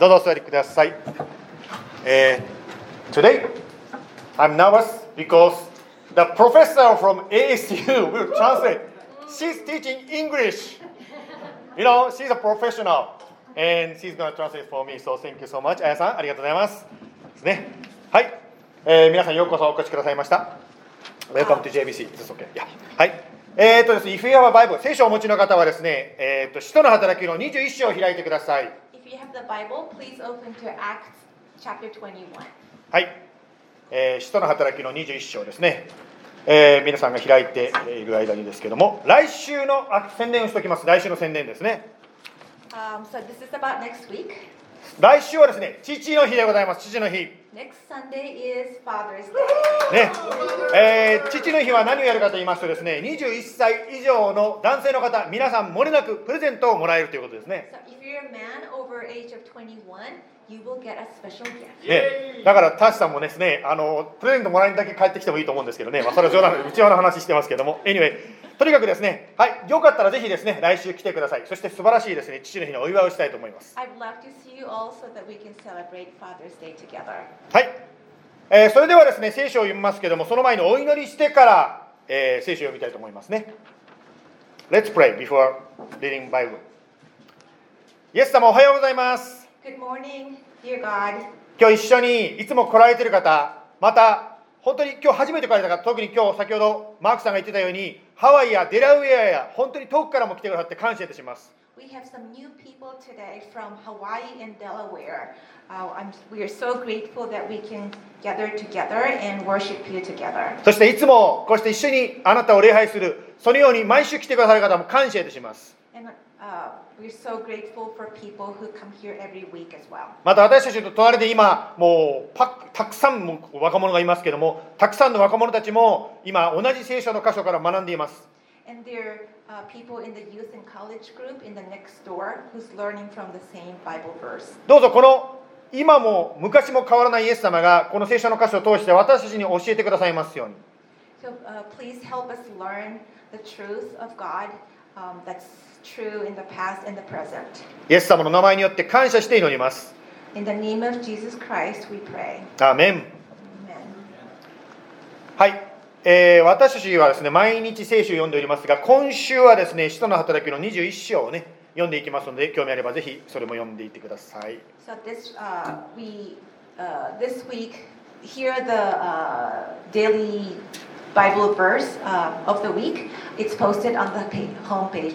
どうぞお座りください。えー today, I'm nervous because the professor from ASU will translate. She's teaching English. You know, she's a professional and she's going to translate for me. So thank you so much. あやさん、ありがとうございます。ですね。はい。えー皆さんようこそお越しくださいました。Welcome to JBC. This is okay. Yeah. はい。えっー、とですね、If you have a Bible、聖書をお持ちの方はですね、えっー、と、使徒の働きの21章を開いてください。If you have the Bible, please open to Acts chapter 21. はい。えー、使徒の働きの21章ですね。えー皆さんが開いている間にですけども、来週の、あ、宣伝をしておきます。来週の宣伝ですね。Um, so this is about next week. 来週はですね、父の日でございます。父の日。Next Sunday is Father's Day. ね。えー父の日は何をやるかと言いますとですね、21歳以上の男性の方、皆さんもれなくプレゼントをもらえるということですね。So if you're a man over age of 21, you will get a special gift. ね、だから、ターシさんもですね、あの、プレゼントもらいにだけ帰ってきてもいいと思うんですけどね、まあ、それは冗談、内輪の話してますけども、anyway、とにかくですね、はい、よかったらぜひですね、来週来てください。そして素晴らしいですね、父の日のお祝いをしたいと思います。I'd love to see you all so that we can celebrate Father's Day together. はい、えーそれではですね、聖書を読みますけども、その前にお祈りしてから、えー聖書を読みたいと思いますね。Let's pray before reading Bible. イエス様おはようございます。今日一緒にいつも来られてる方、また本当に今日初めて来られた方、特に今日先ほどマークさんが言ってたように、ハワイやデラウェアや本当に遠くからも来てくださって感謝いたします。そしていつもこうして一緒にあなたを礼拝する、そのように毎週来てくださる方も感謝いたします。また私たちと隣で今もうたくさん若者がいますけどもたくさんの若者たちも今同じ聖書の箇所から学んでいます。どうぞこの今も昔も変わらないイエス様がこの聖書の箇所を通して私たちに教えてくださいますように。イエス様の名前によって感謝して祈ります。Christ, はい、えー、私たちはですね毎日聖書を読んでおりますが、今週はですね使の働きの21章をね読んでいきますので、興味あればぜひそれも読んでいってください。Bible verse uh, of the week. It's posted on the page, homepage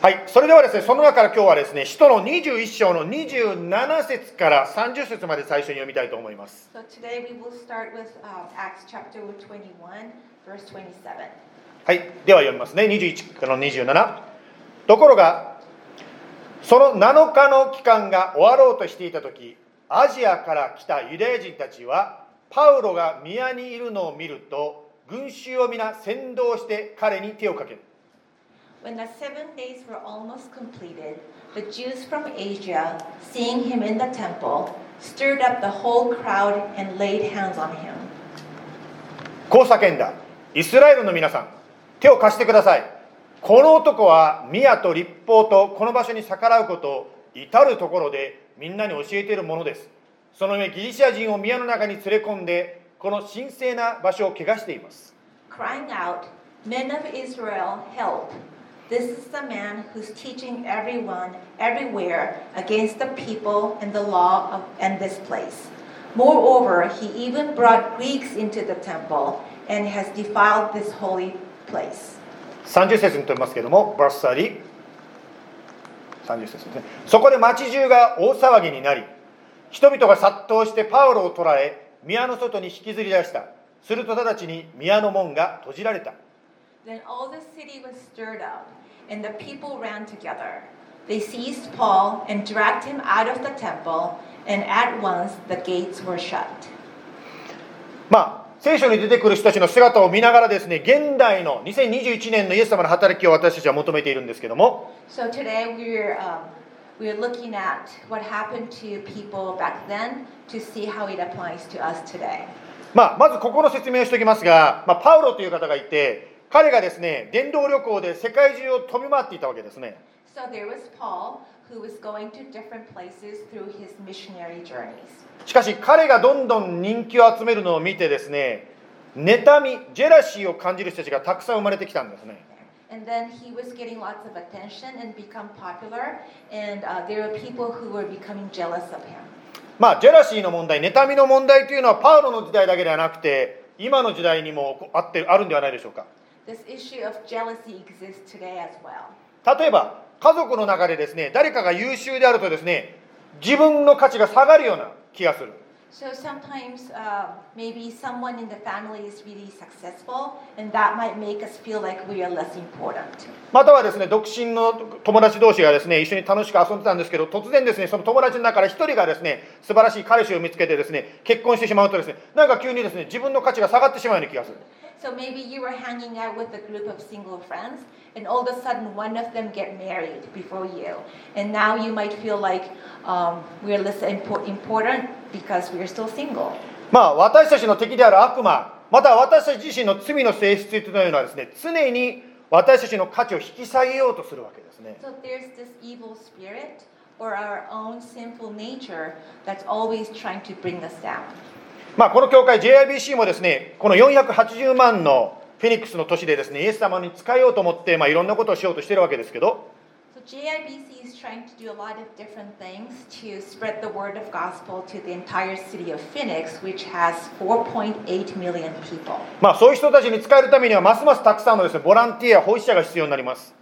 はい、それではですね、その中から今日はですね、使徒の21章の27節から30節まで最初に読みたいと思います。はい、では読みますね、21から27。ところが、その7日の期間が終わろうとしていたとき、アジアから来たユダヤ人たちは、パウロが宮にいるのを見ると、群衆を皆先導して彼に手をかける。When the seven days were almost completed, the Jews from Asia, seeing him in the temple, stirred up the whole crowd and laid hands on him. こう叫んだ。イスラエルの皆さん、手を貸してください。この男は宮と立法とこの場所に逆らうことを至るところでみんなに教えているものです。その上ギリシャ人を宮の中に連れ込んでこの神聖な場所を汚しています。crying out, Men of Israel, help! This is the man who's teaching everyone, everywhere, against the people and the law of, and this place. Moreover, he even brought Greeks into the temple and has defiled this holy place. 30節にとりますけれども、バースサリ30節ですね。そこで町中が大騒ぎになり、人々が殺到してパウロを捕らえ、宮の外に引きずり出した。すると直ちに宮の門が閉じられた。Then all the city was stirred up, and the people ran together. They seized Paul and dragged him out of the temple, and at once the gates were shut. まあ、聖書に出てくる人たちの姿を見ながらですね、現代の2021年のイエス様の働きを私たちは求めているんですけども、So today we're um, we're looking at what happened to people back then to see how it applies to us today. まあ、まずここの説明をしておきますが、まあ、パウロという方がいて、彼がですね、伝道旅行で世界中を飛び回っていたわけですね。So there was Paul, who was going to different places through his missionary journeys. しかし彼がどんどん人気を集めるのを見てですね妬みジェラシーを感じる人たちがたくさん生まれてきたんですね And then he was getting lots of attention and become popular, and uh, there were people who were becoming jealous of him. まあジェラシーの問題妬みの問題というのはパウロの時代だけではなくて今の時代にもあってあるんではないでしょうか This issue of jealousy exists today as well. 例えば家族の中でですね誰かが優秀であるとですね自分の価値が下がるような気がする So sometimes uh, maybe someone in the family is really successful, and that might make us feel like we are less important. またはですね独身の友達同士がですね一緒に楽しく遊んでたんですけど突然ですねその友達の中から一人がですね素晴らしい彼氏を見つけてですね結婚してしまうとですねなんか急にですね自分の価値が下がってしまうような気がする So maybe you were hanging out with a group of single friends, and all of a sudden one of them get married before you, and now you might feel like um, we're less impo- important because we're still single. まあ私たちの敵である悪魔または私たち自身の罪の性質というのはですね常に私たちの価値を引き下げようとするわけですね So there's this evil spirit or our own sinful nature that's always trying to bring us down. まあこの教会 JIBC もですねこの480万の フェニックスの都でですね、イエス様に使えようと思って、まあ、いろんなことをしようとしているわけですけど、まあ、そういう人たちに使えるためには、ますますたくさんのです、ね、ボランティア、保育者が必要になります。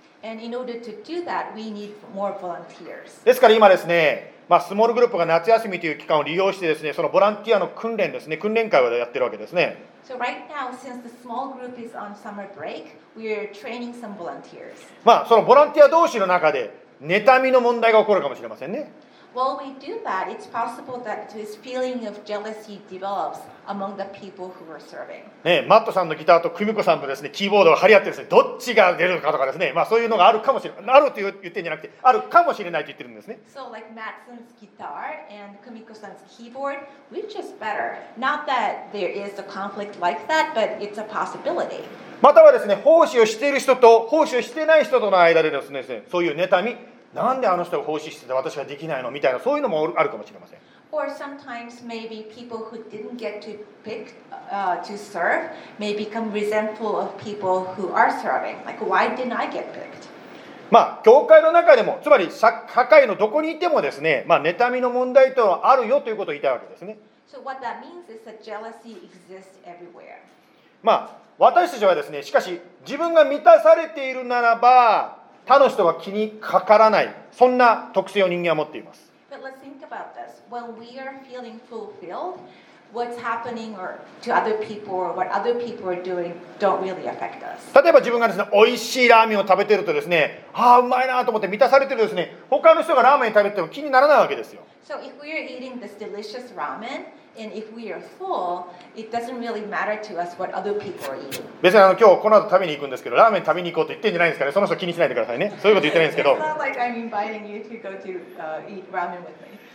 ですから今ですね、まあ、スモールグループが夏休みという期間を利用してですねそのボランティアの訓練ですね訓練会をやってるわけですね So right now, since the small group is on summer break, we are training some volunteers. まあそのボランティア同士の中で妬みの問題が起こるかもしれませんね While we do that, it's possible that this feeling of jealousy develops among the people who are serving. ねマットさんのギターと久美子さんのですねキーボードが張り合ってですねどっちが出るかとかですねまあそういうのがあるかもしれないあると言ってんじゃなくてあるかもしれないと言ってるんですね So, like Matson's guitar and Kumiko-san's keyboard, which is better? Not that there is a conflict like that, but it's a possibility. またはですね奉仕をしている人と奉仕をしてない人との間でですねそういう妬みなんであの人が奉仕してて私はできないのみたいなそういうのもあるかもしれません Or sometimes maybe people who didn't get to pick uh, to serve may become resentful of people who are serving. Like, why didn't I get picked? まあ教会の中でもつまり社社会のどこにいてもですねまあ妬みの問題というのはあるよということを言いたいわけですね So, what that means is that jealousy exists everywhere. まあ私たちはですねしかし自分が満たされているならば他の人が気にかからない、そんな特性を人間は持っています。例えば自分がですね、美味しいラーメンを食べてるとですね、ああ、うまいなと思って満たされてるですね、他の人がラーメン食べても気にならないわけですよ。And if we are full, it doesn't really matter to us what other people are eating. 別にあの今日この後食べに行くんですけどラーメン食べに行こうと言ってんじゃないんですかねその人気にしないでくださいねそういうこと言ってないんですけど like to uh.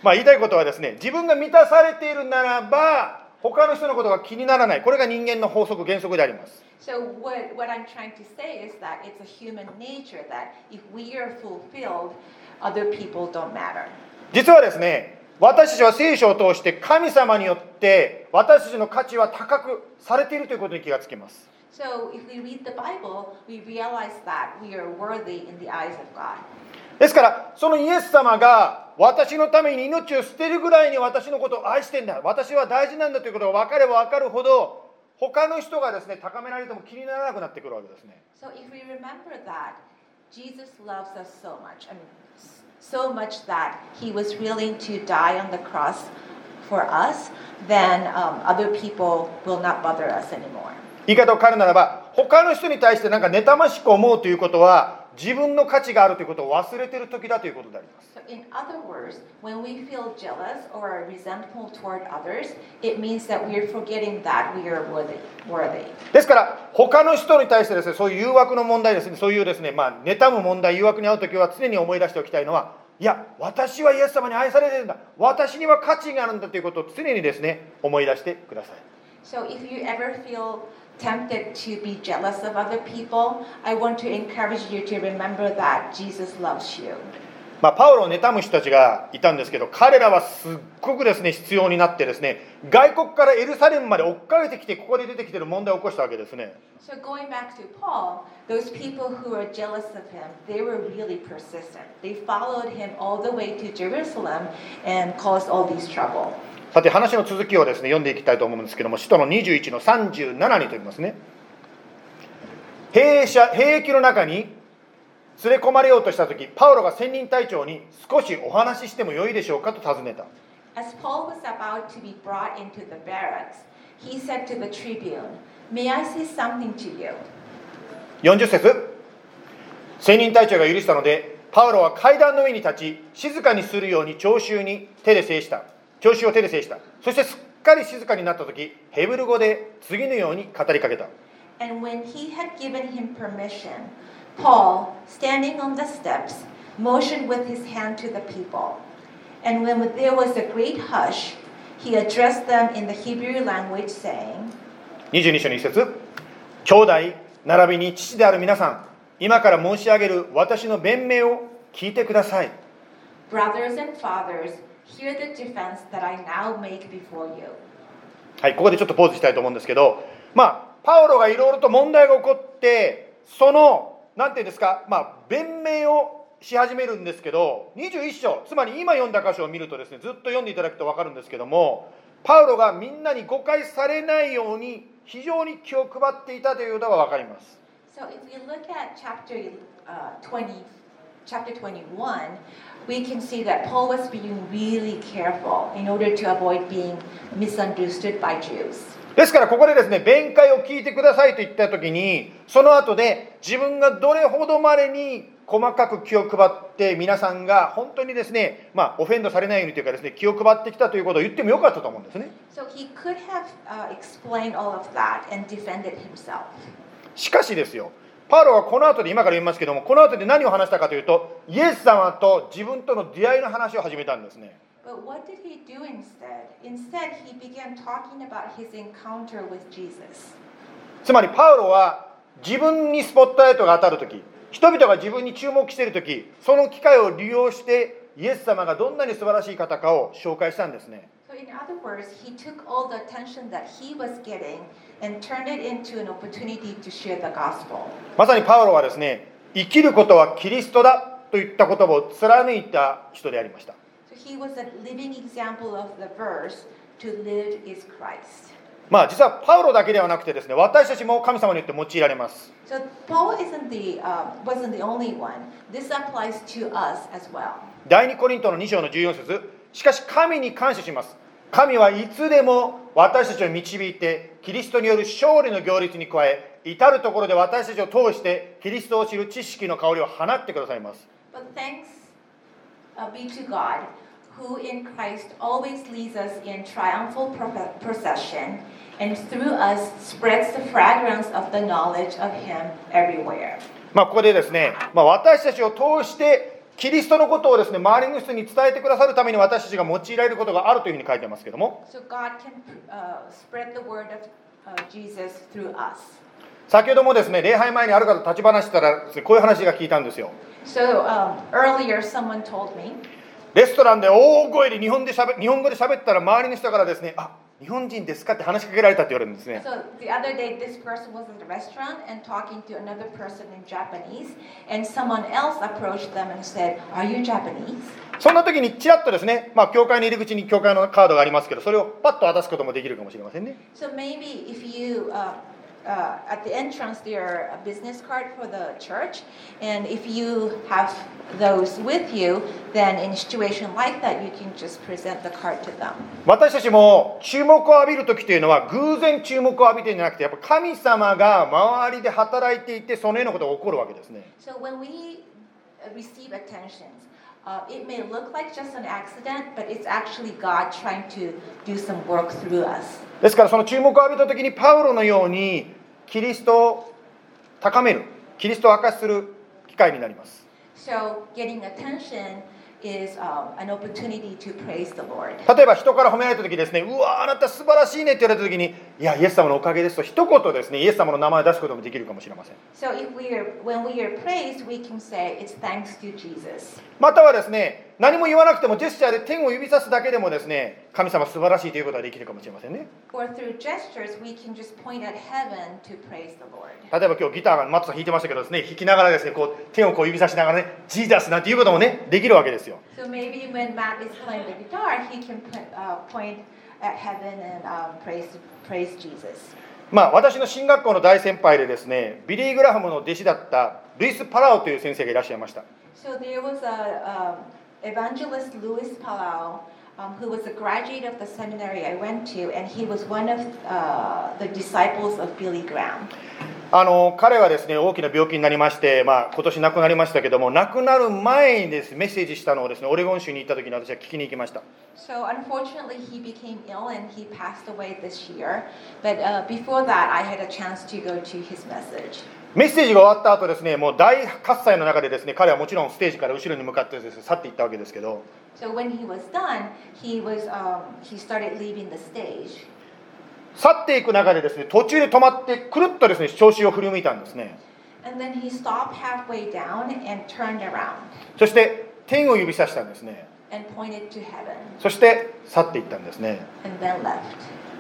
まあ言いたいことはですね自分が満たされているならば他の人のことが気にならないこれが人間の法則原則であります So what, what I'm trying to say is that it's a human nature that if we are fulfilled, other people don't matter. 実はですね私たちは聖書を通して神様によって私たちの価値は高くされているということに気がつきます。So if we read the Bible, we realize that we are worthy in the eyes of God. ですからそのイエス様が私のために命を捨てるぐらいに私のことを愛してんだ。私は大事なんだということが分かれば分かるほど他の人がですね高められても気にならなくなってくるわけですね。So if we remember that Jesus loves us so much, s- so much that he was willing to die on the cross for us, then um, other people will not bother us anymore. 言い方を変えるならば他の人に対してなんか妬ましく思うということは 自分の価値があるということを忘れている時だということであります So in other words, when we feel jealous or resentful toward others, it means that we are forgetting that we are worthy. worthy. ですから他の人に対してですねそういう誘惑の問題ですねそういうですねまあ妬む問題誘惑に遭う時は常に思い出しておきたいのはいや私はイエス様に愛されてるんだ私には価値があるんだということを常にですね思い出してください So if you ever feel tempted to be jealous of other people, I want to encourage you to remember that Jesus loves you. まあ、パウロを妬む人たちがいたんですけど彼らはすっごくですね必要になってですね外国からエルサレムまで追っかけてきてここで出てきてる問題を起こしたわけですね So going back to Paul, those people who were jealous of him, they were really persistent. They followed him all the way to Jerusalem and caused all these trouble. さて話の続きをですね読んでいきたいと思うんですけども使徒の21の37にと言いますね。兵舎兵役の中に連れ込まれようとした時パウロが専任隊長に少しお話ししてもよいでしょうかと尋ねた。As Paul was about to be brought into the barracks, he said to the tribune, May I say something to you? 40節。専任隊長が許したのでパウロは階段の上に立ち静かにするように聴衆に手で制した聴衆を手で制したそしてすっかり静かになった時ヘブル語で次のように語りかけた And when he had given him permission, Paul, standing on the steps, motioned with his hand to the people. And when there was a great hush, he addressed them in the Hebrew language, saying, 22章の一節兄弟並びに父である皆さん今から申し上げる私の弁明を聞いてください Brothers and fathers, hear the defense that I now make before you. はいここでちょっとポーズしたいと思うんですけどまあパウロがいろいろと問題が起こってそのなんていうんですかまあ弁明をし始めるんですけど21章つまり今読んだ箇所を見るとですねずっと読んでいただくと分かるんですけどもパウロがみんなに誤解されないように非常に気を配っていたというのが分かります So if you look at chapter uh, 20, chapter 21, we can see that Paul was being really careful in order to avoid being misunderstood by Jews. ですからここでですね弁解を聞いてくださいと言った時にその後で自分がどれほどまでに細かく気を配って皆さんが本当にですねまあオフェンドされないようにというかですね気を配ってきたということを言ってもよかったと思うんですね So he could have uh, explained all of that and defended himself. しかしですよパウロはこの後で今から言いますけどもこの後で何を話したかというとイエス様と自分との出会いの話を始めたんですね But what did he do instead? Instead, he began talking about his encounter with Jesus. つまりパウロは自分にスポットライトが当たる時人々が自分に注目している時その機会を利用してイエス様がどんなに素晴らしい方かを紹介したんですね So, in other words, he took all the attention that he was getting まさにパウロはですね生きることはキリストだといった言葉を貫いた人でありました。まあ実はパウロだけではなくてですね私たちも神様によって用いられます。第2コリントの2章の14節しかし神に感謝します。神はいつでも私たちを導いて、キリストによる勝利の行列に加え、至るところで私たちを通して、キリストを知る知識の香りを放ってくださいます。ここでですね、ま、私たちを通して、キリストのことをですね周りの人に伝えてくださるために私たちが用いられることがあるというふうに書いてますけども。So God can uh, spread the word of uh, Jesus through us. 先ほどもですね礼拝前にある方と立ち話したらねこういう話が聞いたんですよ。So um, earlier, someone told me. レストランで大声で日本でしゃべ日本語で喋ったら周りの人からですねあ日本人ですかって話しかけられたって言われるんですね So the other day, this person was in the restaurant and talking to another person in Japanese, and someone else approached them and said, "Are you Japanese?" そんな時にちらっとですね、まあ、教会の入り口に教会のカードがありますけどそれをパッと渡すこともできるかもしれませんね So maybe if you uh, uh, at the entrance there are a business card for the church, and if you have those with you, then in a situation like that, you can just present the card to them. 私たちも注目を浴びる時というのは偶然注目を浴びてるんじゃなくてやっぱ神様が周りで働いていてそのようなことが起こるわけですね So when we uh, receive attentions, uh, it may look like just an accident, but it's actually God trying to do some work through us. ですからその注目を浴びた時にパウロのように キリストを高めるキリストを明かしする機会になります So getting attention is um, an opportunity to praise the Lord. 例えば人から褒められた時ですねうわあなた素晴らしいねって言われた時にいやイエス様のおかげですと一言ですねイエス様の名前を出すこともできるかもしれません So if we are, when we are praised, we can say it's thanks to Jesus. またはですね何も言わなくてもジェスチャーで天を指さすだけでもですね神様素晴らしいということができるかもしれませんね Or through gestures, we can just point at heaven to praise the Lord. 例えば今日ギターがマットさん弾いてましたけどですね弾きながらですねこう天をこう指さしながらねジーザスなんていうこともねできるわけですよ So まあ、私の進学校の大先輩でですね、ビリー・グラハムの弟子だったルイス・パラオという先生がいらっしゃいました。Um, who was a graduate of the seminary I went to, and he was one of uh, the disciples of Billy Graham. あの彼はですね大きな病気になりまして、まあ、今年亡くなりましたけども亡くなる前にですメッセージしたのをですねオレゴン州に行った時に私は聞きに行きました So unfortunately, he became ill and he passed away this year. But uh, before that, I had a chance to go to his message. メッセージが終わった後ですねもう大喝采の中でですね彼はもちろんステージから後ろに向かってですね去っていったわけですけど So when he was done, he was um, he started leaving the stage. 去っていく中でですね途中で止まってくるっとですね調子を振り向いたんですね And then he stopped halfway down and turned around そして天を指さしたんですね and pointed to heaven そして去っていったんですね、and then left.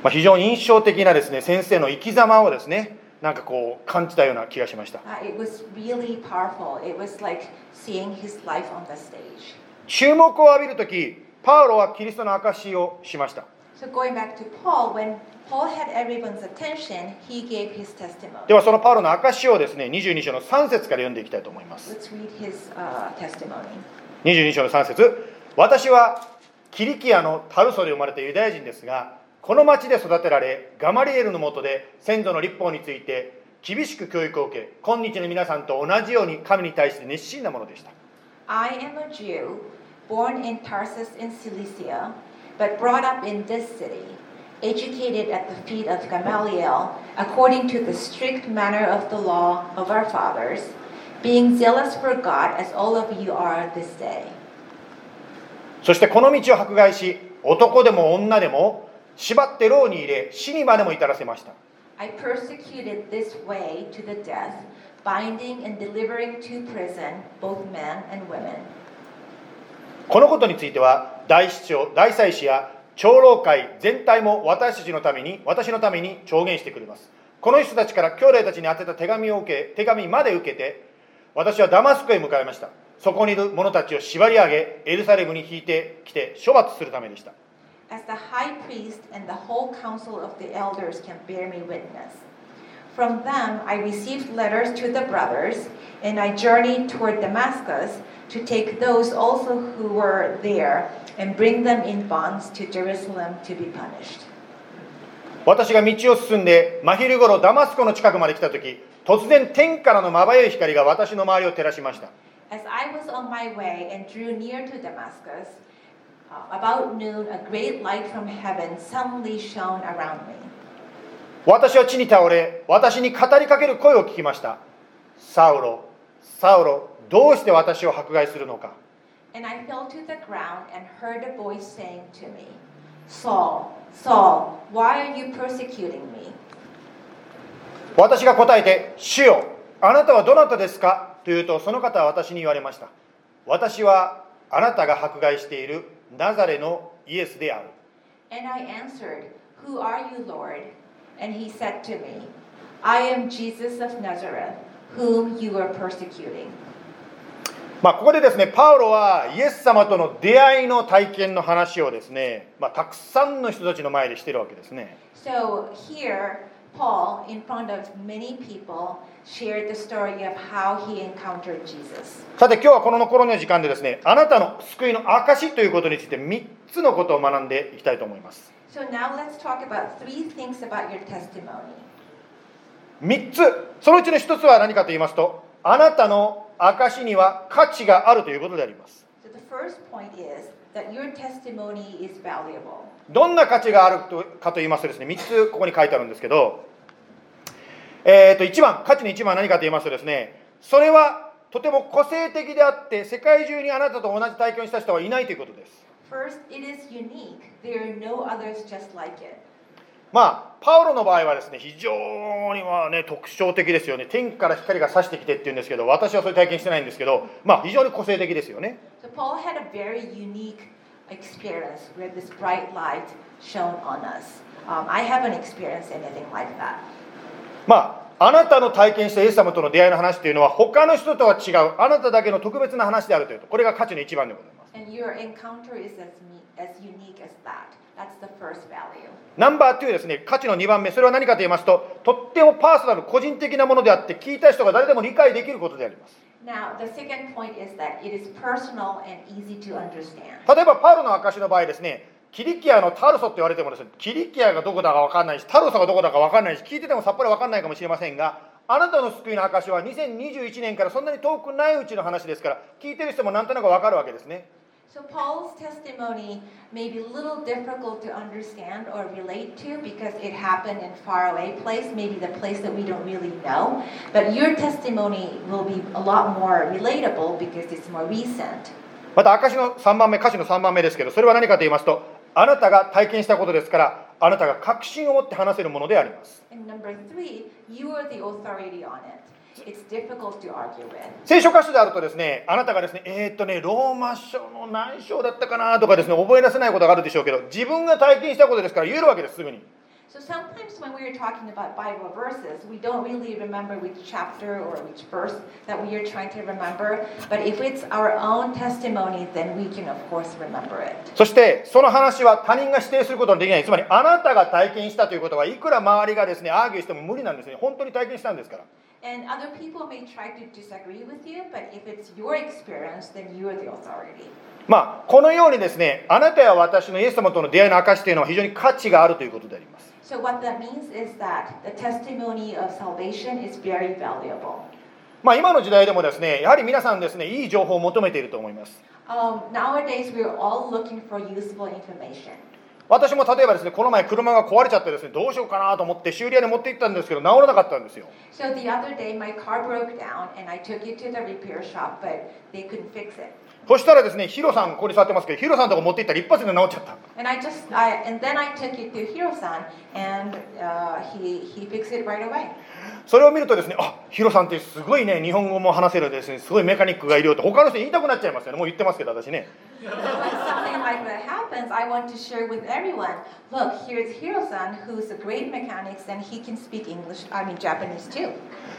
まあ、非常に印象的なですね先生の生き様をですねなんかこう感じたような気がしました Uh, it was really powerful. It was like seeing his life on the stage. 注目を浴びる時パウロはキリストの証しをしました So going back to Paul, when Paul had everyone's attention, he gave his testimony. ではそのパウロの証しをですね22章の3節から読んでいきたいと思います Let's read his uh, testimony. 22章の3節私はキリキアのタルソで生まれたユダヤ人ですがこの町で育てられガマリエルのもとで先祖の立法について厳しく教育を受け今日の皆さんと同じように神に対して熱心なものでした I am a Jew, born in Tarsus in Cilicia, but brought up in this city, educated at the feet of Gamaliel, according to the strict manner of the law of our fathers, being zealous for God as all of you are this day. そしてこの道を迫害し男でも女でも縛って牢に入れ死にまでも至らせました I persecuted this way to the death, binding and delivering to prison both men and women. このことについては大司長大祭司や長老会全体も私たちのために私のために証言してくれますこの人たちから兄弟たちに宛てた手紙を受け手紙まで受けて私はダマスコへ向かいましたそこにいる者たちを縛り上げエルサレムに引いてきて処罰するためでした as the high priest and the whole council of the elders can bear me witness. From them I received letters to the brothers, and I journeyed toward Damascus to take those also who were there and bring them in bonds to Jerusalem to be punished. 私が道を進んで真昼頃ダマスコの近くまで来た時突然天からのまばゆい光が私の周りを照らしました As I was on my way and drew near to Damascus, uh, about noon a great light from heaven suddenly shone around me. 私は地に倒れ私に語りかける声を聞きましたサウロサウロどうして私を迫害するのか And I fell to the ground and heard a voice saying to me, Saul, Saul, why are you persecuting me? 私が答えて「主よあなたはどなたですか?」と言うとその方は私に言われました私はあなたが迫害しているナザレのイエスである And I answered, Who are you, Lord? And he said to me, I am Jesus of Nazareth, whom you are persecuting. まあここでですねパウロはイエス様との出会いの体験の話をですね、まあ、たくさんの人たちの前でしてるわけですね So here, Paul, in front of many people, shared the story of how he encountered Jesus. さて今日はこの残りの時間でですねあなたの救いの証ということについて3つのことを学んでいきたいと思います So now let's talk about three things about your testimony. 3つそのうちの1つは何かと言いますとあなたの証には価値があるということであります.どんな価値があるとかと言いますとですね3つここに書いてあるんですけどえー、と1番価値の1番は何かと言いますとですねそれはとても個性的であって世界中にあなたと同じ体験をした人はいないということです First, it is unique. There are no others just like it. まあパウロの場合はですね非常にまあね特徴的ですよね天から光が差してきてっていうんですけど私はそういう体験してないんですけどまあ非常に個性的ですよね So Paul had a very unique experience with this bright light shone on us. Um, I haven't experienced anything like that. まああなたの体験したイエス様との出会いの話っていうのは他の人とは違うあなただけの特別な話であるというとこれが価値の一番でございますナンバー2ですね。価値の2番目。それは何かと言いますととってもパーソナル個人的なものであって聞いた人が誰でも理解できることであります。Now, the second point is that it is personal and easy to understand. 例えばパウロの証の場合ですね。キリキアのタルソって言われてもですねキリキアがどこだか分かんないしタルソがどこだか分かんないし聞いててもさっぱり分かんないかもしれませんがあなたの救いの証は2021年からそんなに遠くないうちの話ですから聞いてる人もなんとなく分かるわけですね So, Paul's testimony may be a little difficult to understand or relate to because it happened in faraway place, maybe the place that we don't really know. But your testimony will be a lot more relatable because it's more recent. また証の3番目歌詞の3番目ですけどそれは何かと言いますとあなたが体験したことですからあなたが確信を持って話せるものであります And number three, you are the authority on it. It's difficult to argue with. 聖書箇所であるとですねあなたがですねえーっとねローマ書の何章だったかなとかですね覚え出せないことがあるでしょうけど自分が体験したことですから言えるわけですすぐに So sometimes when we are talking about Bible verses, we don't really remember which chapter or which verse that we are trying to remember. But if it's our own testimony, then we can, of course, remember it. そしてその話は他人が否定することのできないつまりあなたが体験したということはいくら周りがですねアーギューしても無理なんですね本当に体験したんですから And other people may try to disagree with you, but if it's your experience, then you are the authority. まあこのようにですねあなたや私のイエス様との出会いの証というのは非常に価値があるということであります So what that means is that the testimony of salvation is very valuable. まあ今の時代でもですねやはり皆さんですねいい情報を求めていると思います Um, nowadays, we're all looking for useful information. 私も例えばですねこの前車が壊れちゃってですねどうしようかなと思って修理屋に持って行ったんですけど治らなかったんですよ So the other day, my car broke down, and I took it to the repair shop, but they couldn't fix it. そしたらですね、ヒロさん、ここに座ってますけど、ヒロさんのとこ持って行ったら一発で直っちゃった。それを見るとですね、あヒロさんってすごいね、日本語も話せるですね、すごいメカニックがいるよって、他の人言いたくなっちゃいますよね、もう言ってますけど、私ね。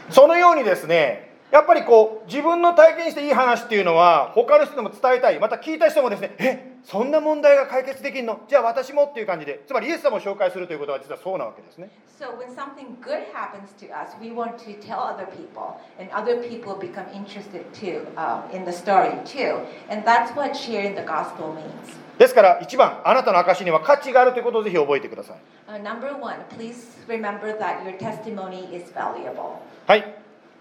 そのようにですね、やっぱりこう自分の体験していい話っていうのは他の人にも伝えたいまた聞いた人もですねえそんな問題が解決できるのじゃあ私もっていう感じでつまりイエス様を紹介するということは実はそうなわけですね So when something good happens to us, we want to tell other people, and other people become interested too um, in the story too. And that's what sharing the gospel means. ですから一番あなたの証には価値があるということをぜひ覚えてください Uh, number one, please remember that your testimony is valuable. はい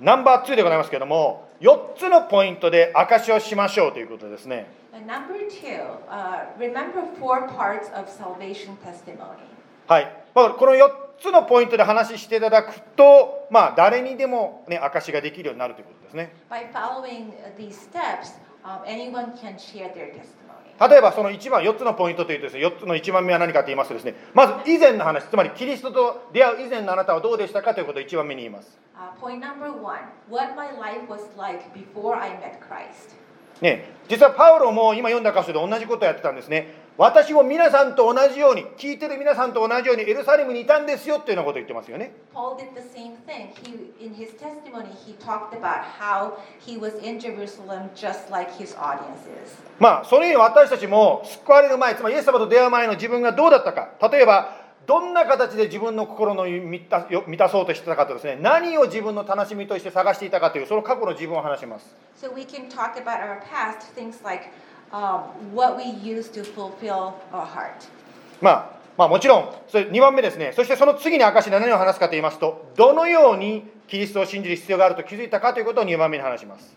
ナンバー2でございますけれども、4つのポイントで証しをしましょうということですね。はい、まあ、この4つのポイントで話していただくと、まあ、誰にでも、ね、証しができるようになるということですね。例えばその1番4つのポイントというとですね4つの1番目は何かと言いますとですねまず以前の話つまりキリストと出会う以前のあなたはどうでしたかということを1番目に言います Uh. ね、実はパウロも今読んだ箇所で同じことをやってたんですね私も皆さんと同じように聞いてる皆さんと同じようにエルサレムにいたんですよっていうようなことを言ってますよね Paul did the same thing. He, in his testimony, he talked about how he was in Jerusalem just like his audience is. まあそのように私たちも救われる前つまりイエス様と出会う前の自分がどうだったか例えばどんな形で自分の心の満た満たそうとしてたかとですね何を自分の楽しみとして探していたかというその過去の自分を話します So we can talk about our past, things like まあまあもちろんそれ2番目ですね。そしてその次に証何を話すかと言いますとどのようにキリストを信じる必要があると気づいたかということを2番目に話します、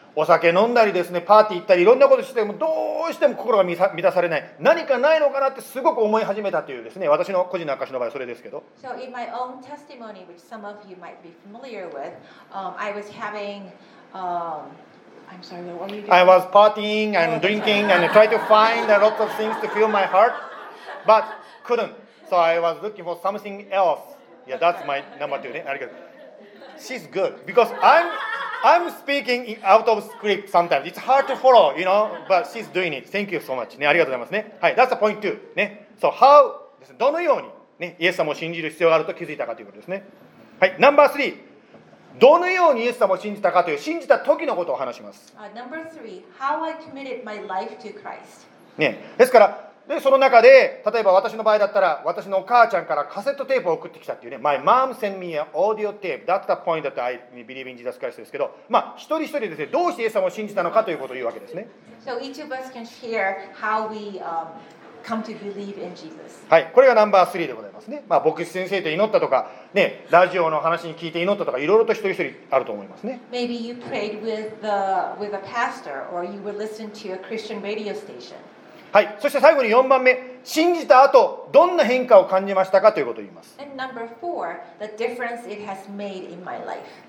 お酒飲んだりですねパーティー行ったりいろんなことしてもどうしても心が満たされない何かないのかなってすごく思い始めたというですね私の個人の証の場合はそれですけど So, in my own testimony, which some of you might be familiar with, um, I was having. Um, I'm sorry, what were you doing? I was partying and drinking and trying to find a lot of things to fill my heart but couldn't so I was looking for something else yeah that's my number two ねありがとう She's good because I'm I'm speaking in- out of script sometimes. It's hard to follow, you know, but she's doing it. Thank you so much. ね、ありがとうございますね。はい、that's the point two. ね、so how ですね、どのように、ね、イエス様を信じる必要があると気づいたかということですね。はい、ナンバー3。どのようにイエス様を信じたかという信じた時のことを話します。Uh, number three, how I committed my life to Christ. ね、ですからでその中で例えば私の場合だったら私のお母ちゃんからカセットテープを送ってきたっていうね My mom sent me an audio tape That's the point that I believe in Jesus Christ ですけどまあ一人一人ですねどうしてイエス様を信じたのかということを言うわけですね So each of us can share how we um, come to believe in Jesus. はいこれがナンバー3でございますねまあ牧師先生と祈ったとかねラジオの話に聞いて祈ったとかいろいろと一人一人あると思いますね Maybe you prayed with, the, with a pastor or you were listening to a Christian radio station. はい。そして最後に4番目。信じた後どんな変化を感じましたかということを言います。Four.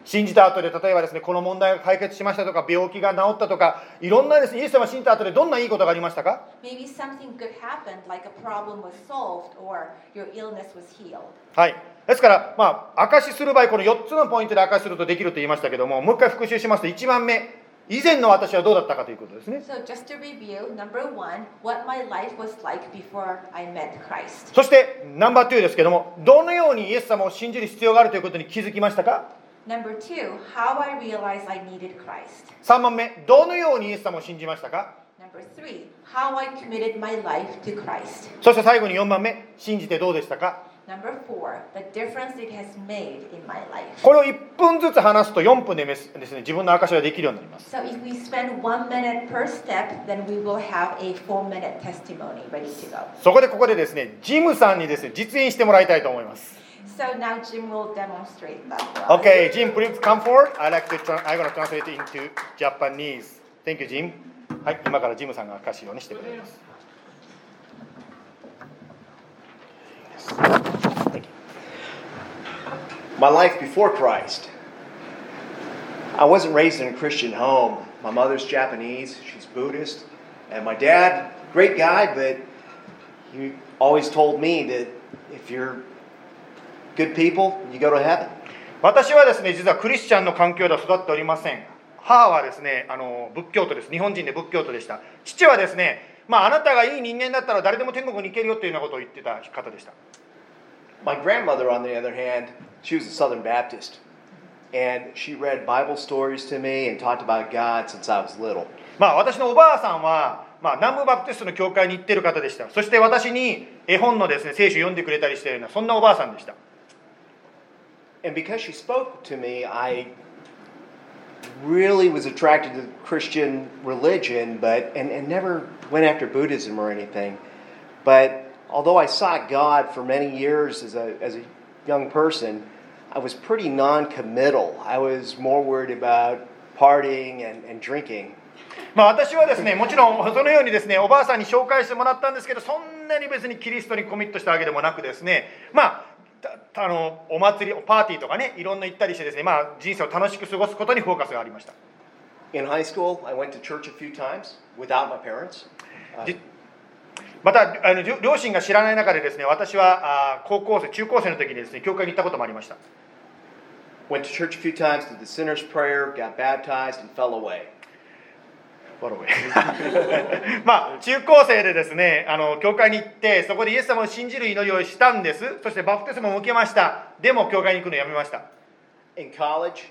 信じた後で例えばですねこの問題が解決しましたとか病気が治ったとかいろんなですねイエス様を信じた後でどんないいことがありましたか？Maybe something good happened, like a problem was solved or your illness was healed. はい。ですからまあ証しする場合この4つのポイントで証しするとできると言いましたけどももう一回復習しますと1番目以前の私はどうだったかということですね So, just to review, number one, what my life was like before I met Christ. そしてナンバー2ですけどもどのようにイエス様を信じる必要があるということに気づきましたか Number two, how I realized I needed Christ. 3番目どのようにイエス様を信じましたか Number three, how I committed my life to Christ. そして最後に4番目信じてどうでしたか Number four, the difference it has made in my life. これを1分ずつ話すと4分でですね自分の証しができるようになります So, if we spend one minute per step, then we will have a four minute testimony ready to go. そこでここでですねジムさんにですね実演してもらいたいと思います So, now Jim will demonstrate that. Okay, Jim, please come forward. I like to tran- I'm going to translate it into Japanese. Thank you, Jim. はい、今からジムさんが歌詞をねしてくれます。Christ. Thank you. My life before Christ. I wasn't raised in a Christian home. My mother's Japanese, she's Buddhist. And my dad, great guy, but he always told me that if you're good people, you go to heaven. 私はですね、実はクリスチャンの環境では育っておりません。母はですね、あの仏教徒です。日本人で仏教徒でした。父はですね、まああなたがいい人間だったら誰でも天国に行けるよというようなことを言ってた方でした。My grandmother, on the other hand, she was a Southern Baptist. And she read Bible stories to me and talked about God since I was little. まあ私のおばあさんは、まあ、南部バプテストの教会に行ってる方でした。そして私に絵本のですね、聖書を読んでくれたりしているような、そんなおばあさんでした。And because she spoke to me, I really was attracted to Christian religion, but and, and never went after Buddhism or anything. But although I sought God for many years as a as a young person, I was pretty non-committal. I was more worried about partying and, and drinking. まあ私はですね、もちろんそのようにですね、おばあさんに紹介してもらったんですけど、そんなに別にキリストにコミットしたわけでもなくですね、まあ、た あのお祭り、パーティーとかね、いろんな行ったりしてですね、まあ、人生を楽しく過ごすことにフォーカスがありました。またあの、両親が知らない中でですね、私はあ高校生、中高生の時にですね、教会に行ったこともありました。まあ中高生でですねあの教会に行ってそこでイエス様を信じる祈りをしたんです。そしてバプテスマも受けました。でも教会に行くのやめました。In college,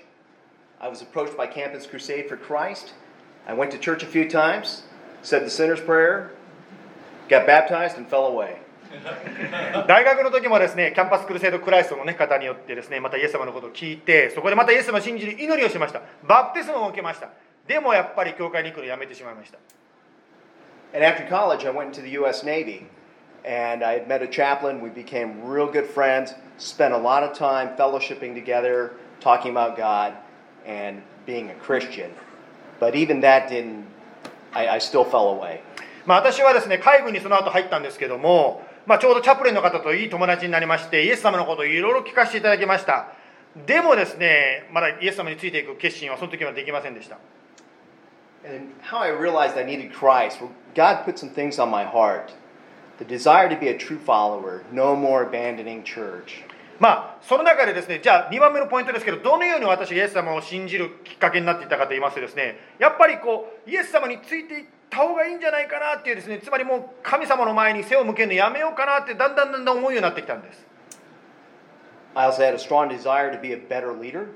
I was approached by Campus Crusade for Christ. I went to church a few times, said the sinner's prayer, got baptized, and fell away. 大学の時もですねキャンパスクルセイドクライストの、ね、方によってですねまたイエス様のことを聞いてそこでまたイエス様を信じる祈りをしました。バプテスマも受けましたでもやっぱり教会に行くのやめてしまいました And after college, I went into the U.S. Navy. And I had met a chaplain. We became real good friends, spent a lot of time fellowshipping together, talking about God, and being a Christian. but even that didn't, I, I still fell away. まあ、私はですね海軍にその後入ったんですけども、まあ、ちょうどチャプレンの方といい友達になりましてイエス様のことをいろいろ聞かせていただきましたでもですねまだイエス様についていく決心はその時はできませんでした And how I realized I needed Christ, well, God put some things on my heart. The desire to be a true follower, no more abandoning church. まあその中でですねじゃあ2番目のポイントですけどどのように私がイエス様を信じるきっかけになっていったかと言いますとですねやっぱりこうイエス様についていった方がいいんじゃないかなっていうですねつまりもう神様の前に背を向けるのやめようかなってだんだんだんだん思うようになってきたんです I also had a strong desire to be a better leader.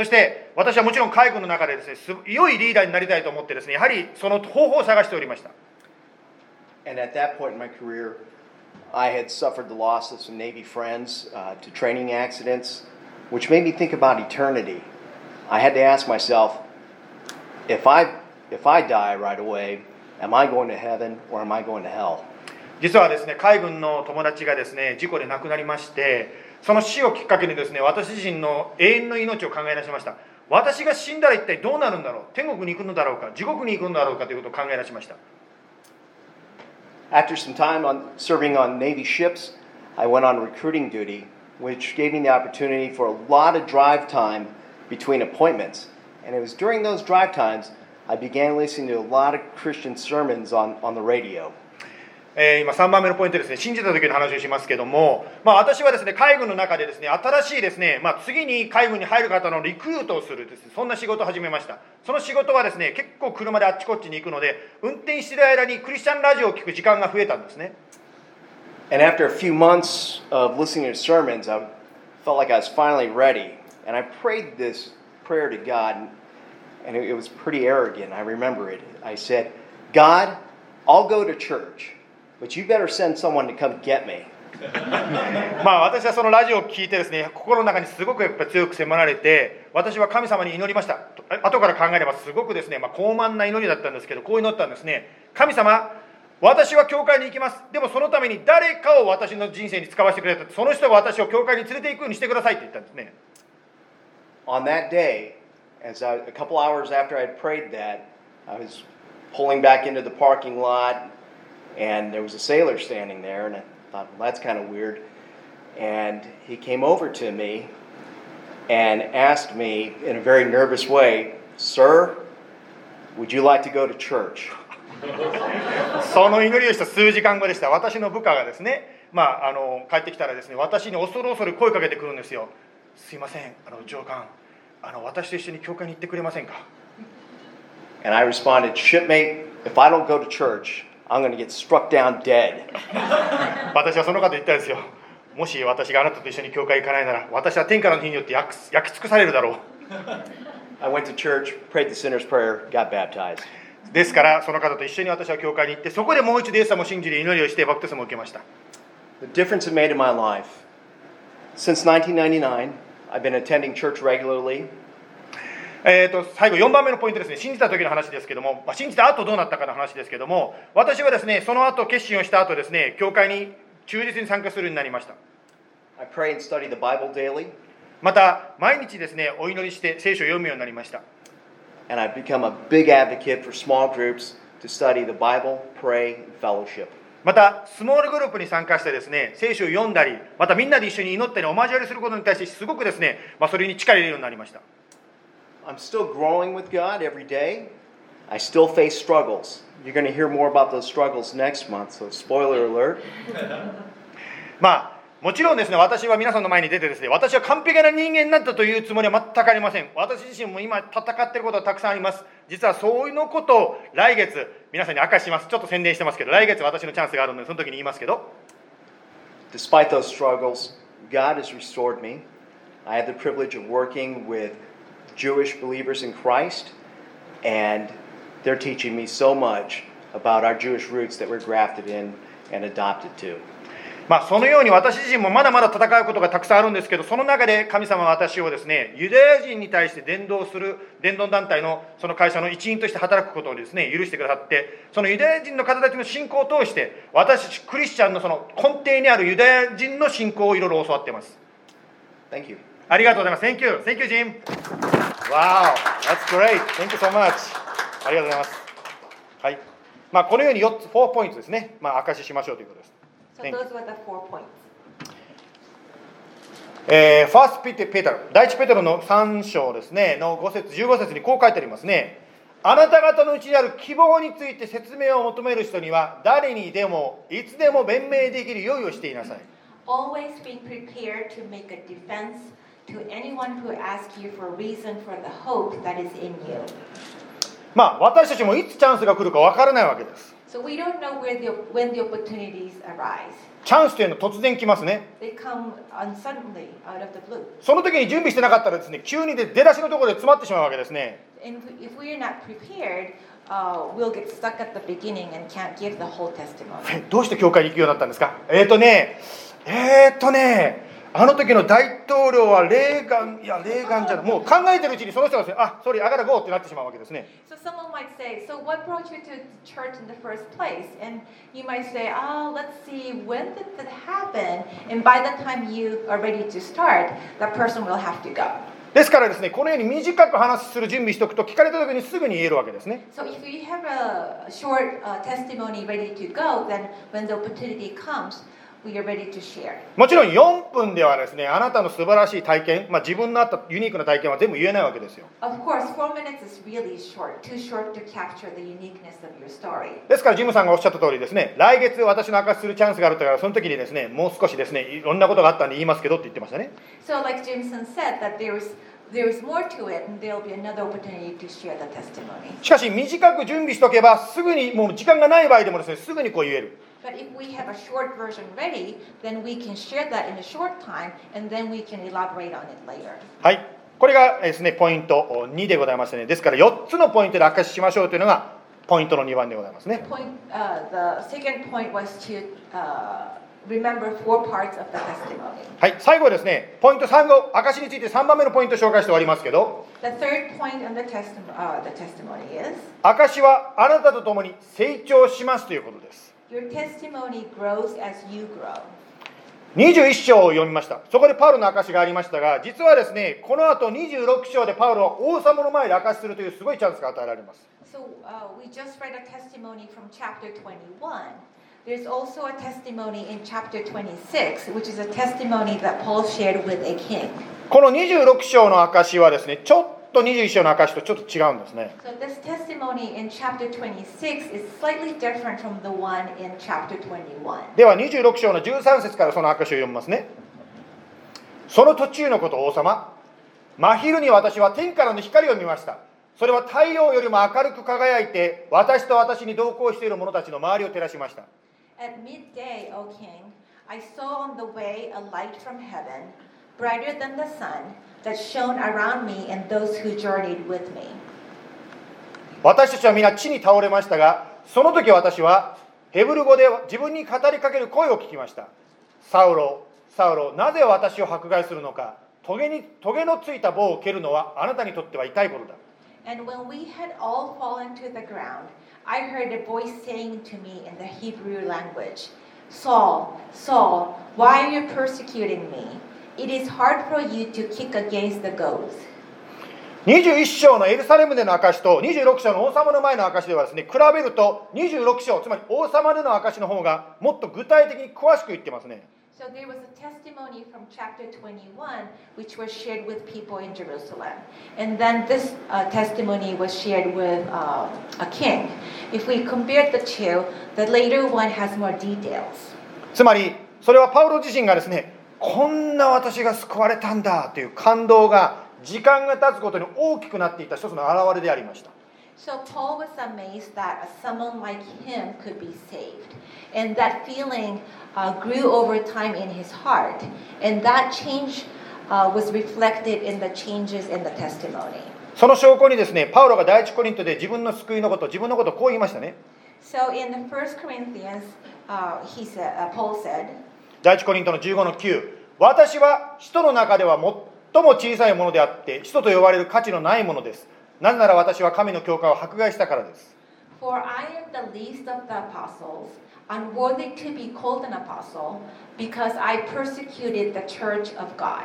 そして私はもちろん海軍の中でですねす良いリーダーになりたいと思ってですねやはりその方法を探しておりました And at that point in my career, I had suffered the loss of some Navy friends uh, to training accidents, which made me think about eternity. I had to ask myself, if I, if I die right away, am I going to heaven or am I going to hell? 実はですね海軍の友達がですね事故で亡くなりましてその死をきっかけにですね私自身の永遠の命を考え出しました私が死んだら一体どうなるんだろう天国に行くのだろうか地獄に行くんだろうかということを考え出しました After some time on serving on Navy ships, I went on recruiting duty, which gave me the opportunity for a lot of drive time between appointments. And it was during those drive times I began listening to a lot of Christian sermons on, on the radio. えー今3番目のポイントですね信じた時の話をしますけども、まあ、私はですね海軍の中でですね新しいですね、まあ、次に海軍に入る方のリクルートをするですねそんな仕事を始めましたその仕事はですね結構車であっちこっちに行くので運転している間にクリスチャンラジオを聞く時間が増えたんですね And after a few months of listening to sermons, I felt like I was finally ready. And I prayed this prayer to God, and it, it was pretty arrogant. I remember it. I said, God, I'll go to church, but you better send someone to come get me. まあ私はそのラジオを聞いてですね心の中にすごくやっぱ強く迫られて私は神様に祈りました。後から考えればすごくですね、まあ、高慢な祈りだったんですけどこう祈ったんですね。神様私は教会に行きます。でもそのために誰かを私の人生に使わせてくれた。その人が私を教会に連れて行くようにしてくださいって言ったんですね。On that day, as I, a couple hours after I prayed that, I was pulling back into the parking lot, and there was a sailor standing there, and I thought, well, that's kind of weird. And he came over to me and asked me in a very nervous way, Sir, would you like to go to church? その祈りをした数時間後でした私の部下がですねまああの帰ってきたらですね私に恐る恐る声かけてくるんですよすいませんあの上官あの私と一緒に教会に行ってくれませんか And I responded, Shipmate, if I don't go to church, I'm going to get struck down dead. 私はその方言ったんですよもし私があなたと一緒に教会行かないなら私は天からの日によって焼く焼き尽くされるだろう I went to church, prayed the sinner's prayer, got baptized. ですからその方と一緒に私は教会に行ってそこでもう一度イエス様を信じる祈りをしてバプテスマを受けました The difference it made in my life. Since 1999, I've been attending church regularly. えー、と最後4番目のポイントですね。信じた時の話ですけども、まあ、信じた後どうなったかの話ですけども。私はですねその後決心をした後ですね教会に忠実に参加するようになりました。I pray and study the Bible daily, また毎日ですねお祈りして聖書を読むようになりました。And I've become a big advocate for small groups to study the Bible, pray, and fellowship. またスモールグループに参加してですね聖書を読んだりまたみんなで一緒に祈ったりお交わりすることに対してすごくですね、まあ、それに力を入れるようになりました I'm still growing with God every day. I still face struggles. You're going to hear more about those struggles next month, so spoiler alert. まあもちろんですね私は皆さんの前に出てですね私は完璧な人間になったというつもりは全くありません私自身も今戦っていることはたくさんあります実はそういうのことを来月皆さんに明かしますちょっと宣伝してますけど来月私のチャンスがあるのでその時に言いますけど Despite those struggles, God has restored me. I had the privilege of working with Jewish believers in Christ, and they're teaching me so much about our Jewish roots that we're grafted in and adopted to. まあそのように私自身もまだまだ戦うことがたくさんあるんですけどその中で神様は私をですねユダヤ人に対して伝道する伝道団体のその会社の一員として働くことをですね許してくださってそのユダヤ人の方たちの信仰を通して私クリスチャンのその根底にあるユダヤ人の信仰をいろいろ教わっています Thank you. ありがとうございます Thank you Thank you Jim Wow That's great Thank you so much ありがとうございます。はい。まあ、このように4つ、4ポイントですね。まあ、証ししましょうということです。So those were the four points. えー、ファーストピテペテロ、第一ペテロの3章ですね、の5節15節にこう書いてありますね。あなた方のうちにある希望について説明を求める人には、誰にでも、いつでも弁明できる用意をしていなさい。Always be prepared to make a defense to anyone who asks you for a reason for the hope that is in you. まあ、私たちもいつチャンスが来るかわからないわけです。So we don't know where the, when the opportunities arise. チャンスというのは突然来ますね。They come on suddenly out of the blue. その時に準備してなかったらですね、急にで出だしのところで詰まってしまうわけですね。And if we are not prepared, uh, we'll get stuck at the beginning and can't give the whole testimony. えどうして教会に行くようになったんですかえっ、ー、とね、えっ、ー、とね、あの時の大統領はレーガン、いや、レーガンじゃない、もう考えてるうちにその人がですね、あ、それ、あがらゴーってなってしまうわけですね。So someone might say, so what brought you to church in the first place? And you might say, oh, let's see, when did that happen? And by the time you are ready to start, that person will have to go. ですからですね、このように短く話する準備しておくと、聞かれた時にすぐに言えるわけですね。So if you have a short uh, testimony ready to go, then when the opportunity comes, もちろん4分ではですねあなたの素晴らしい体験、まあ、自分のあったユニークな体験は全部言えないわけですよ。ですからジムさんがおっしゃった通りですね来月私の証しするチャンスがあるからその時にですねもう少しですねいろんなことがあったんで言いますけどって言ってましたね。しかし短く準備しておけばすぐにもう時間がない場合でもですねすぐにこう言える。But if we have a short version ready, then we can share that in a short time, and then we can elaborate on it later. はい。これがですね、ポイント2でございましてね。ですから、4つのポイントで明かししましょうというのが、ポイントの2番でございますね。Point, uh, the second point was to uh, remember four parts of the testimony. はい。最後はですね、ポイント3を、証しについて3番目のポイントを紹介して終わりますけど、The third point on the, testim- uh, the testimony is 証はあなたと共に成長しますということです。21章を読みました。そこでパウロの証がありましたが、実はですね、このあと26章でパウロは王様の前で証するというすごいチャンスが与えられます。この26章の証はですね、ちょっとと21章の証とちょっと違うんですね。では26章の13節からその証を読みますね。その途中のこと、王様。真昼に私は天からの光を見ました。それは太陽よりも明るく輝いて、私と私に同行している者たちの周りを照らしました。That shone around me and those who journeyed with me. 私たちは皆地に倒れましたが、その時私はヘブル語で自分に語りかける声を聞きました。サウロ、サウロ、なぜ私を迫害するのか。トゲにトゲのついた棒を蹴るのはあなたにとっては痛いことだ。And when we had all fallen to the ground, I heard a voice saying to me in the Hebrew language, Saul, Saul, why are you persecuting me? It is hard for you to kick against the goads. 21章のエルサレムでの証と26章の王様の前の証ではですね、比べると26章、つまり王様での証の方がもっと具体的に詳しく言ってますね。So there was a testimony from chapter 21 which was shared with people in Jerusalem. And then this uh, testimony was shared with uh, a king. If we compare the two, the later one has more details. つまり、それはパウロ自身がですね、こんな私が救われたんだという感動が時間が経つごとに大きくなっていった一つの表れでありました。So Paul was amazed that someone like him could be saved. And that feeling uh, grew over time in his heart. And that change uh, was reflected in the changes in the testimony. その証拠にですね、パウロが第一コリントで自分の救いのこと、自分のことをこう言いましたね。So in the First Corinthians, uh, he said, uh, Paul said, 第一コリントの15の9。私は使徒の中では最も小さいものであって、使徒と呼ばれる価値のないものです。なぜなら私は神の教会を迫害したからです。For I am the least of the apostles, unworthy to be called an apostle, because I persecuted the church of God.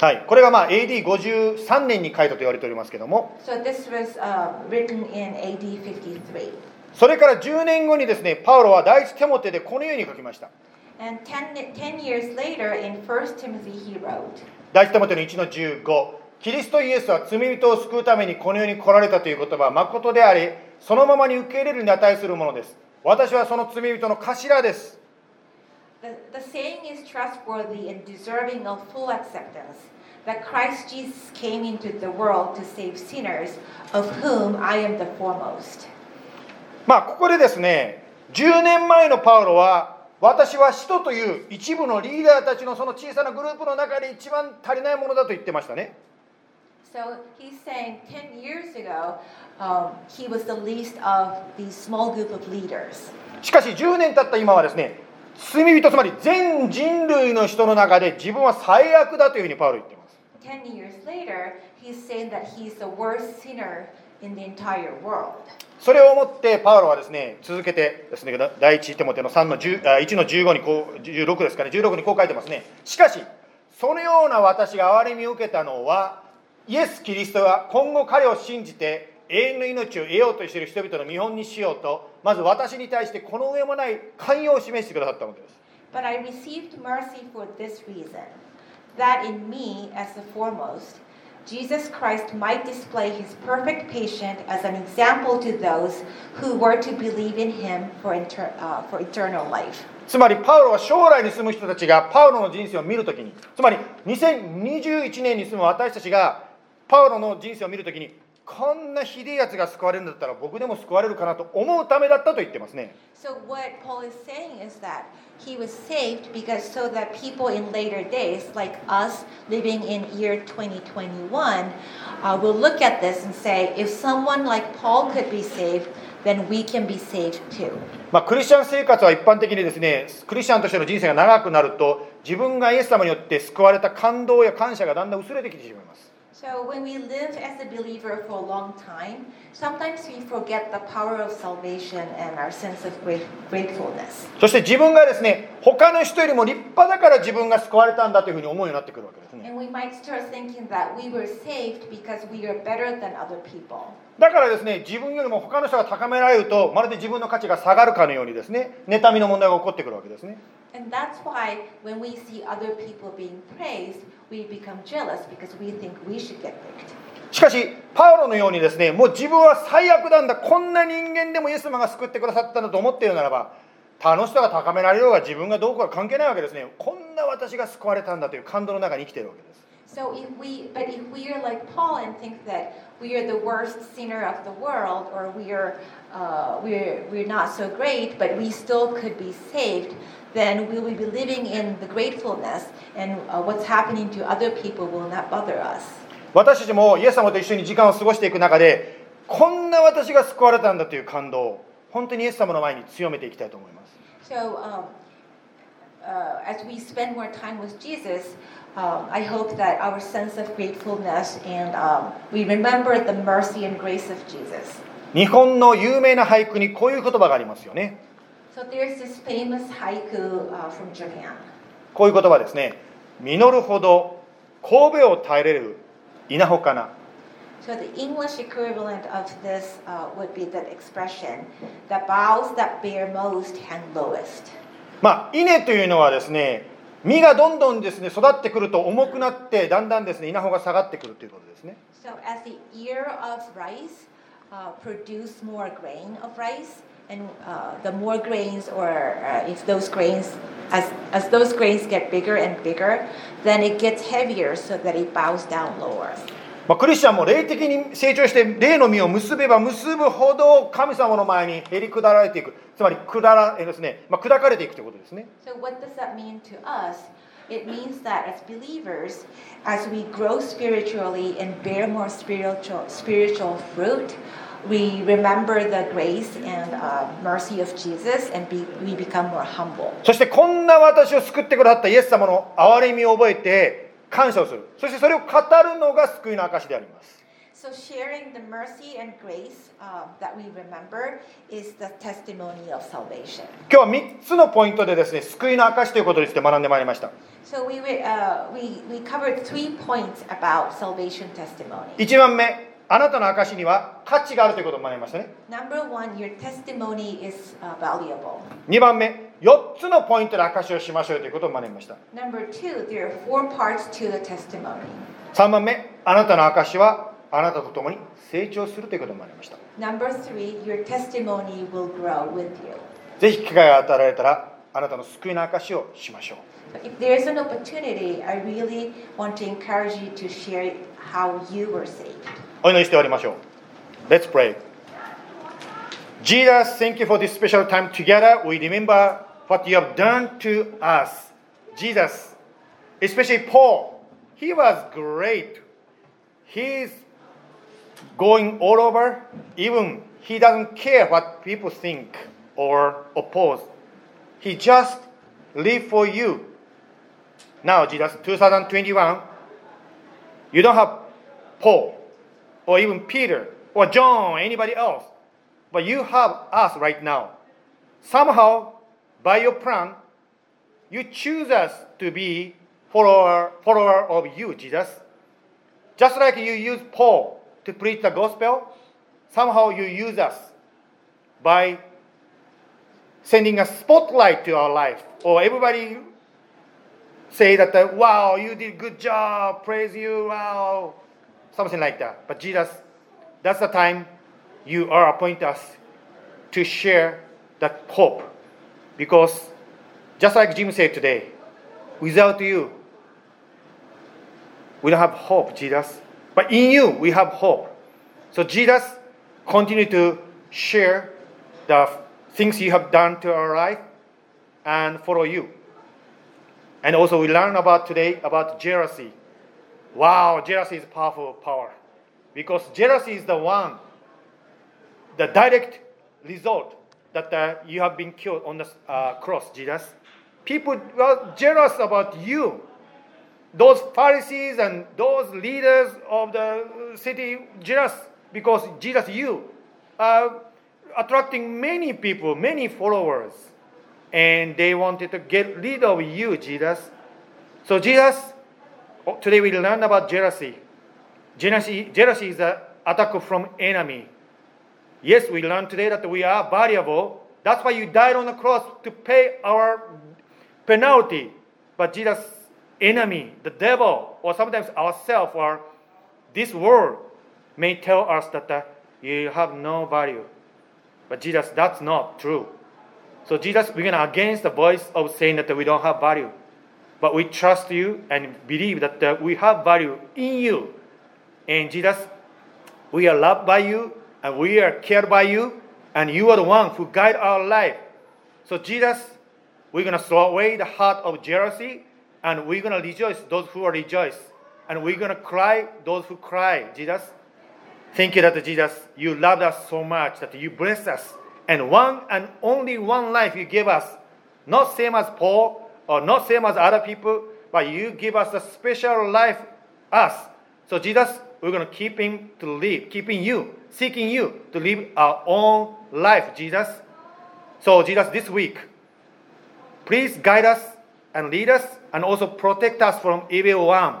はい、これがまあ AD53 年に書いたと言われておりますけども So this was uh, written in AD 53. それから10年後にですねパウロは第一テモテでこのように書きました And 10, 10 years later, in 1 Timothy, he wrote, 第一テモテの1の15キリストイエスは罪人を救うためにこの世に来られたという言葉は誠でありそのままに受け入れるに値するものです私はその罪人の頭です the, the saying is trustworthy and deserving of full acceptance that Christ Jesus came into the world to save sinners, of whom I am the foremost. まあここでですね10年前のパウロは私は使徒という一部のリーダーたちのその小さなグループの中で一番足りないものだと言ってましたね So he's saying 10 years ago, um, he was the least of these small group of leaders. しかし10年経った今はですね罪人つまり全人類の人の中で自分は最悪だというふうにパウロ言っています10 years later, he's saying that he's the worst sinner in the entire world. それをもってパウロはですね続けてですね第一テモテの3の10 1の15にこう16ですかね16にこう書いてますね。しかしそのような私が憐れみを受けたのはイエス・キリストが今後彼を信じて永遠の命を得ようとしている人々の見本にしようとまず私に対してこの上もない寛容を示してくださったのです。But I received mercy for this reason that in me, as the foremost, Jesus Christ might display his perfect patience as an example to those who were to believe in him for, inter- uh, for eternal life. つまりパウロは将来に住む人たちがパウロの人生を見るときにつまり2021年に住む私たちがパウロの人生を見るときに こんなひでえやつが救われるんだったら僕でも救われるかなと思うためだったと言ってますね So, what Paul is saying is that he was saved because so that people in later days, like us living in year 2021, uh, will look at this and say, if someone like Paul could be saved, then we can be saved too. まあ、クリスチャン生活は一般的にですねクリスチャンとしての人生が長くなると自分がイエス様によって救われた感動や感謝がだんだん薄れてきてしまいます So, when we live as a believer for a long time, sometimes we forget the power of salvation and our sense of great, gratefulness. そして自分がですね他の人よりも立派だから自分が救われたんだというふうに思うようになってくるわけですね And we might start thinking that we were saved because we are better than other people. だからですね自分よりも他の人が高められるとまるで自分の価値が下がるかのようにですね妬みの問題が起こってくるわけですね And that's why when we see other people being praised, we become jealous because we think we should get picked. しかしパウロのようにですねもう自分は最悪なんだこんな人間でもイエス様が救ってくださったんだと思っているならば他の人が高められようが自分がどうか関係ないわけですねこんな私が救われたんだという感動の中に生きているわけです So if we, but if we are like Paul and think that we are the worst sinner of the world, or we are, uh, we're we're not so great, but we still could be saved, then we will be living in the gratefulness, and uh, what's happening to other people will not bother us. 私たちもイエス様と一緒に時間を過ごしていく中でこんな私が救われたんだという感動を本当にイエス様の前に強めていきたいと思います So um, uh, as we spend more time with Jesus, um, I hope that our sense of gratefulness and um, we remember the mercy and grace of Jesus. 日本の有名な俳句にこういう言葉がありますよね So there's this famous haiku uh, from Japan. こういう言葉ですね実るほど神戸を耐えれる稲穂かな So the English equivalent of this uh, would be that expression: "The boughs that bear most hang lowest." まあ稲というのはですね実がどんどんですね育ってくると重くなってだんだんですね稲穂が下がってくるということですね So as the ear of rice uh, produce more grain of rice, and uh, the more grains, or uh, if those grains, as as those grains get bigger and bigger, then it gets heavier, so that it bows down lower. まあ、クリスチャンも霊的に成長して霊の実を結べば結ぶほど神様の前にへり下られていくつまり下らえですね、まあ、砕かれていくということですね So what does that mean to us? It means that as believers, as we grow spiritually and bear more spiritual spiritual fruit, we remember the grace and uh, mercy of Jesus, and be, we become more humble. そしてこんな私を救ってくださったイエス様の憐れみを覚えて感謝をするそしてそれを語るのが救いの証であります So, sharing the mercy and grace uh, that we remember is the testimony of salvation. 今日は3つのポイントでですね救いの証ということについて学んでまいりました So, we, uh, we, we covered three points about salvation testimony. 1番目あなたの証には価値があるということを学びましたね。One, 2番目、4つのポイントで証をしましょうということを学びました。三番目、あなたの証はあなたと共に成長するということを学びました。Three, ぜひ機会が与えられたら、あなたの救いの証をしましょう。If. お祈りしておりましょう Let's pray Jesus, thank you for this special time together. We remember what you have done to us. Jesus, especially Paul, he was great. He's going all over, even he doesn't care what people think or oppose. He just live for you. Now, Jesus, 2021, you don't have Paul or even Peter or John anybody else, but you have us right now. Somehow, by your plan, you choose us to be follower, follower of you, Jesus. Just like you use Paul to preach the gospel, somehow you use us by sending a spotlight to our life, or everybody say that, uh, wow, you did good job, praise you, wow, something like that. But Jesus, that's the time you are appoint us to share that hope. Because just like Jim said today, without you, we don't have hope, Jesus. But in you, we have hope. So Jesus, continue to share the things you have done to our life and follow you. And also we learn about today about jealousy. Wow, jealousy is powerful power. Because jealousy is the one, the direct result that uh, you have been killed on the uh, cross, Jesus. People were jealous about you. Those Pharisees and those leaders of the city jealous because Jesus, you are attracting many people, many followers, and they wanted to get rid of you, Jesus. So Jesus, today we learn about jealousy. Jealousy, jealousy is an attack from enemy. Yes, we learn today that we are valuable. That's why you died on the cross to pay our penalty. But Jesus' enemy, the devil, or sometimes ourselves or this world may tell us that uh, you have no value. But Jesus, that's not true. So Jesus, to against the voice of saying that we don't have value. But we trust you and believe that uh, we have value in you. And Jesus, we are loved by you and we are cared by you, and you are the one who guide our life. So Jesus, we're gonna throw away the heart of jealousy, and we're gonna rejoice those who are rejoice, and we're gonna cry those who cry. Jesus, thank you that Jesus, you loved us so much that you blessed us, and one and only one life you gave us, not same as Paul or not same as other people, but you give us a special life, us. So Jesus, we're going to keep him to live, keeping you, seeking you to live our own life, Jesus. So, Jesus, this week, please guide us and lead us and also protect us from evil one.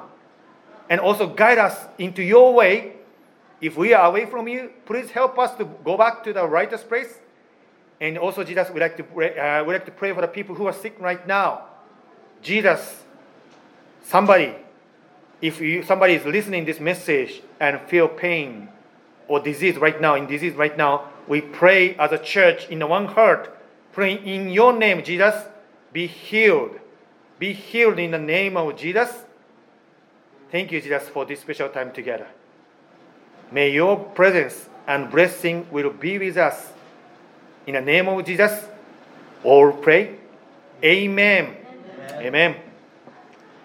And also guide us into your way. If we are away from you, please help us to go back to the righteous place. And also, Jesus, we like to pray, uh, we like to pray for the people who are sick right now. Jesus, somebody if you, somebody is listening this message and feel pain or disease right now, in disease right now, we pray as a church in one heart, praying in your name, Jesus, be healed. Be healed in the name of Jesus. Thank you, Jesus, for this special time together. May your presence and blessing will be with us. In the name of Jesus, all pray. Amen. Amen. Amen.